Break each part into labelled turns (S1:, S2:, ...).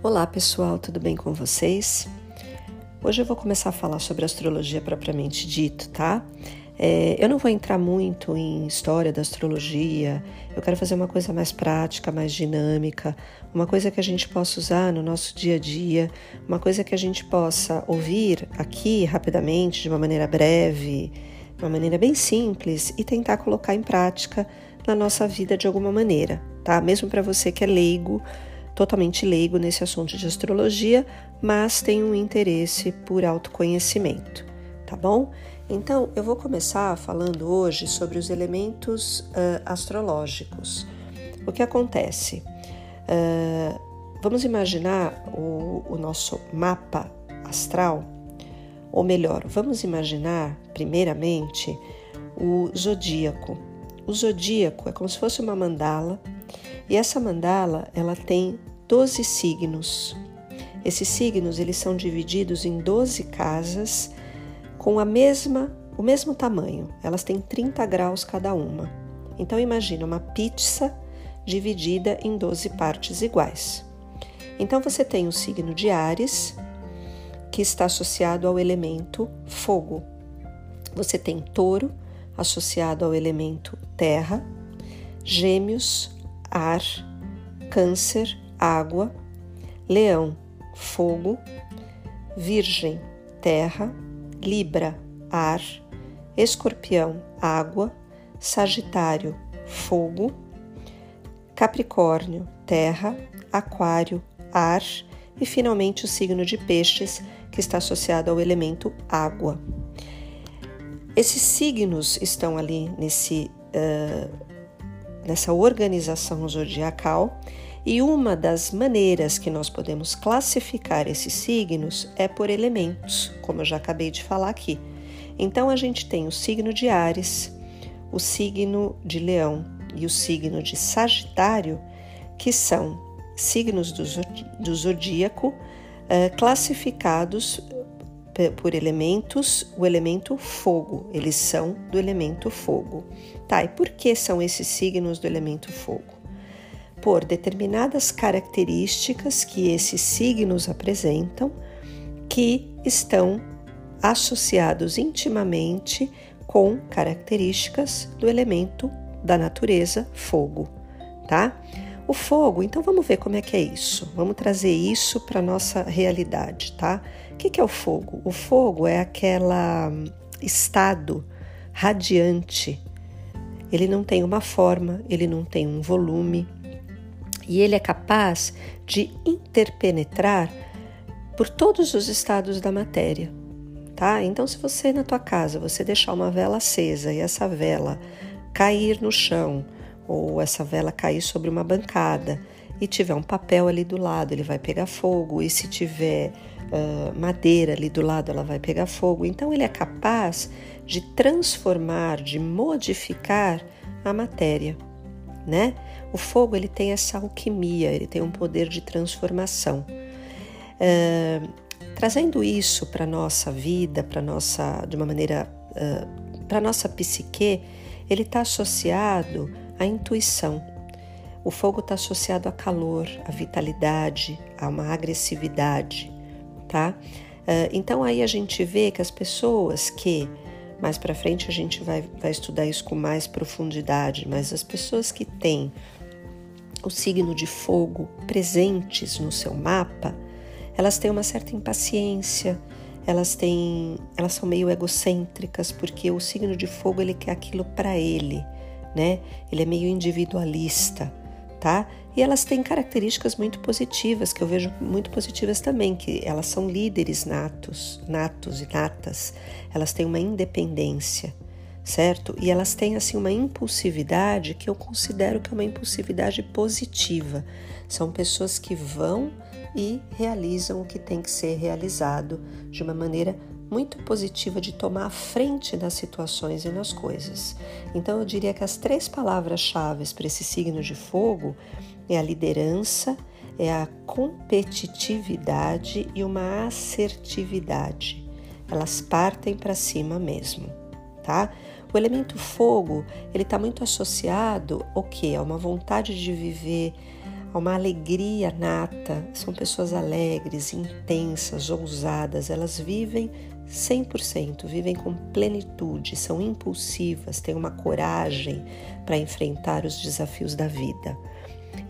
S1: Olá pessoal, tudo bem com vocês? Hoje eu vou começar a falar sobre astrologia propriamente dito, tá? É, eu não vou entrar muito em história da astrologia, eu quero fazer uma coisa mais prática, mais dinâmica, uma coisa que a gente possa usar no nosso dia a dia, uma coisa que a gente possa ouvir aqui rapidamente, de uma maneira breve, de uma maneira bem simples e tentar colocar em prática na nossa vida de alguma maneira, tá? Mesmo para você que é leigo totalmente leigo nesse assunto de astrologia, mas tem um interesse por autoconhecimento, tá bom? Então, eu vou começar falando hoje sobre os elementos uh, astrológicos. O que acontece? Uh, vamos imaginar o, o nosso mapa astral, ou melhor, vamos imaginar, primeiramente, o zodíaco. O zodíaco é como se fosse uma mandala, e essa mandala ela tem 12 signos. Esses signos eles são divididos em 12 casas com a mesma o mesmo tamanho. Elas têm 30 graus cada uma. Então imagina uma pizza dividida em 12 partes iguais. Então você tem o signo de Ares, que está associado ao elemento fogo. Você tem Touro, associado ao elemento terra, Gêmeos, ar, Câncer, água, leão, fogo, virgem, terra, libra, ar, escorpião, água, sagitário, fogo, capricórnio, terra, aquário, ar e finalmente o signo de peixes, que está associado ao elemento água. Esses signos estão ali nesse, uh, nessa organização zodiacal e uma das maneiras que nós podemos classificar esses signos é por elementos, como eu já acabei de falar aqui. Então a gente tem o signo de Ares, o signo de Leão e o signo de Sagitário, que são signos do zodíaco uh, classificados por elementos, o elemento fogo. Eles são do elemento fogo. Tá, e por que são esses signos do elemento fogo? Por determinadas características que esses signos apresentam, que estão associados intimamente com características do elemento da natureza fogo, tá? O fogo, então vamos ver como é que é isso. Vamos trazer isso para nossa realidade, tá? O que, é o fogo? O fogo é aquela hum, estado radiante. Ele não tem uma forma, ele não tem um volume, e ele é capaz de interpenetrar por todos os estados da matéria, tá? Então, se você na tua casa você deixar uma vela acesa e essa vela cair no chão ou essa vela cair sobre uma bancada e tiver um papel ali do lado, ele vai pegar fogo. E se tiver uh, madeira ali do lado, ela vai pegar fogo. Então, ele é capaz de transformar, de modificar a matéria, né? O fogo ele tem essa alquimia, ele tem um poder de transformação. Uh, trazendo isso para nossa vida, para nossa, de uma maneira, uh, para nossa psique, ele está associado à intuição. O fogo está associado a calor, a vitalidade, a uma agressividade, tá? Uh, então aí a gente vê que as pessoas que mais para frente a gente vai, vai estudar isso com mais profundidade, mas as pessoas que têm o signo de fogo presentes no seu mapa, elas têm uma certa impaciência, elas têm, elas são meio egocêntricas porque o signo de fogo ele quer aquilo para ele, né? Ele é meio individualista, tá? E elas têm características muito positivas que eu vejo muito positivas também, que elas são líderes natos, natos e natas. Elas têm uma independência certo? E elas têm assim uma impulsividade que eu considero que é uma impulsividade positiva. São pessoas que vão e realizam o que tem que ser realizado de uma maneira muito positiva de tomar a frente das situações e nas coisas. Então eu diria que as três palavras-chave para esse signo de fogo é a liderança, é a competitividade e uma assertividade. Elas partem para cima mesmo, tá? O elemento fogo, ele está muito associado ao que? A uma vontade de viver há uma alegria nata, são pessoas alegres, intensas, ousadas, elas vivem 100%, vivem com plenitude, são impulsivas, têm uma coragem para enfrentar os desafios da vida.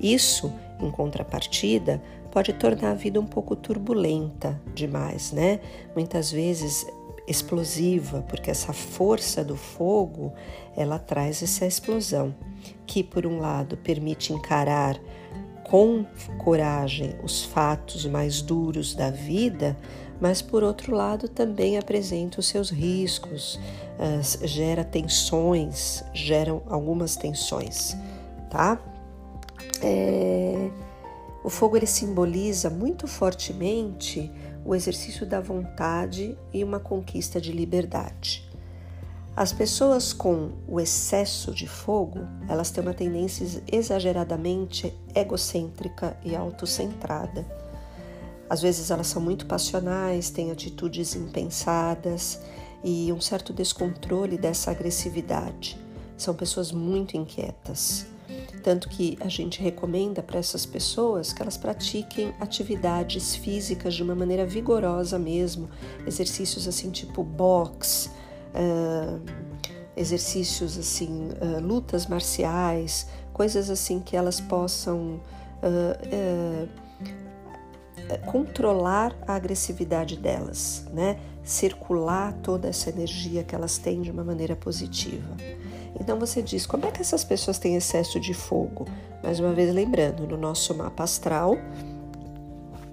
S1: Isso, em contrapartida, pode tornar a vida um pouco turbulenta demais, né? Muitas vezes explosiva, porque essa força do fogo, ela traz essa explosão, que por um lado permite encarar com coragem os fatos mais duros da vida, mas por outro lado também apresenta os seus riscos, gera tensões, geram algumas tensões, tá? É, o fogo ele simboliza muito fortemente o exercício da vontade e uma conquista de liberdade. As pessoas com o excesso de fogo, elas têm uma tendência exageradamente egocêntrica e autocentrada. Às vezes elas são muito passionais, têm atitudes impensadas e um certo descontrole dessa agressividade. São pessoas muito inquietas. Tanto que a gente recomenda para essas pessoas que elas pratiquem atividades físicas de uma maneira vigorosa mesmo, exercícios assim tipo boxe, uh, exercícios assim, uh, lutas marciais, coisas assim que elas possam uh, controlar a agressividade delas, né? Circular toda essa energia que elas têm de uma maneira positiva. Então você diz: como é que essas pessoas têm excesso de fogo? Mais uma vez, lembrando, no nosso mapa astral,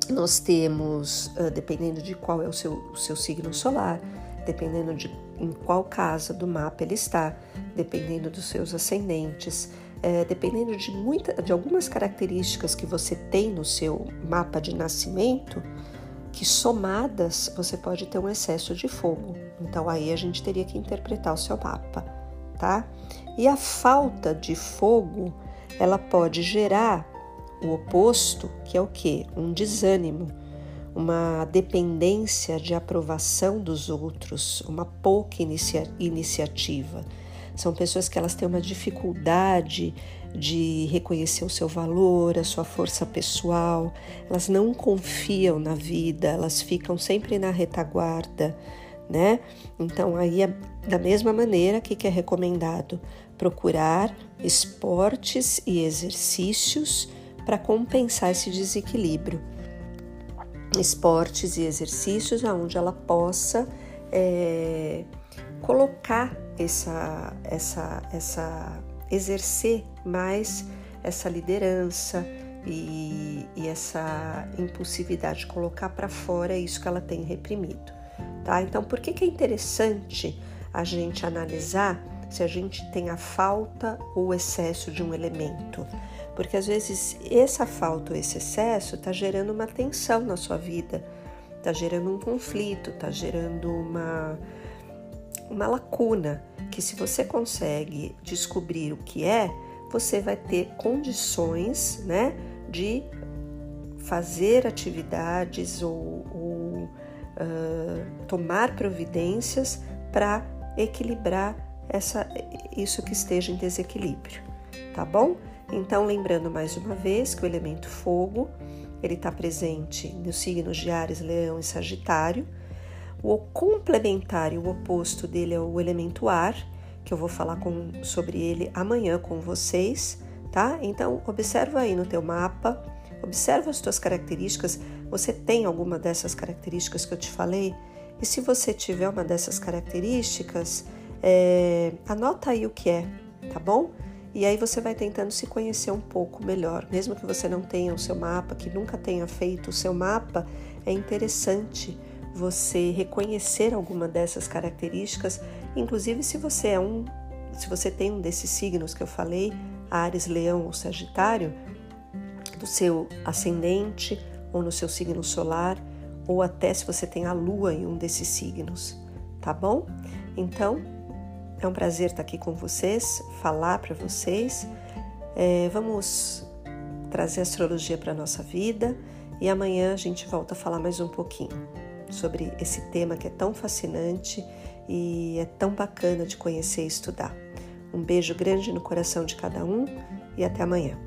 S1: nós temos, dependendo de qual é o seu, o seu signo solar, dependendo de em qual casa do mapa ele está, dependendo dos seus ascendentes, é, dependendo de, muita, de algumas características que você tem no seu mapa de nascimento, que somadas você pode ter um excesso de fogo. Então aí a gente teria que interpretar o seu mapa tá? E a falta de fogo, ela pode gerar o oposto, que é o que? Um desânimo, uma dependência de aprovação dos outros, uma pouca inicia iniciativa. São pessoas que elas têm uma dificuldade de reconhecer o seu valor, a sua força pessoal, elas não confiam na vida, elas ficam sempre na retaguarda né? Então, aí, é da mesma maneira, que, que é recomendado? Procurar esportes e exercícios para compensar esse desequilíbrio. Esportes e exercícios onde ela possa é, colocar essa, essa, essa, exercer mais essa liderança e, e essa impulsividade, colocar para fora isso que ela tem reprimido tá? Então, por que, que é interessante a gente analisar se a gente tem a falta ou excesso de um elemento? Porque às vezes essa falta ou esse excesso está gerando uma tensão na sua vida, está gerando um conflito, está gerando uma, uma lacuna que se você consegue descobrir o que é, você vai ter condições, né, de fazer atividades ou uh, tomar providências para equilibrar essa, isso que esteja em desequilíbrio, tá bom? Então, lembrando mais uma vez que o elemento fogo ele está presente nos signos de Ares, Leão e Sagitário. O complementar e o oposto dele é o elemento ar, que eu vou falar com, sobre ele amanhã com vocês, tá? Então, observa aí no teu mapa, observa as tuas características, você tem alguma dessas características que eu te falei? E se você tiver uma dessas características, é, anota aí o que é, tá bom? E aí você vai tentando se conhecer um pouco melhor. Mesmo que você não tenha o seu mapa, que nunca tenha feito o seu mapa, é interessante você reconhecer alguma dessas características, inclusive se você é um, se você tem um desses signos que eu falei, Ares, Leão ou Sagitário, do seu ascendente ou no seu signo solar, ou até se você tem a lua em um desses signos, tá bom? Então, é um prazer estar aqui com vocês, falar para vocês. É, vamos trazer astrologia para nossa vida e amanhã a gente volta a falar mais um pouquinho sobre esse tema que é tão fascinante e é tão bacana de conhecer e estudar. Um beijo grande no coração de cada um e até amanhã.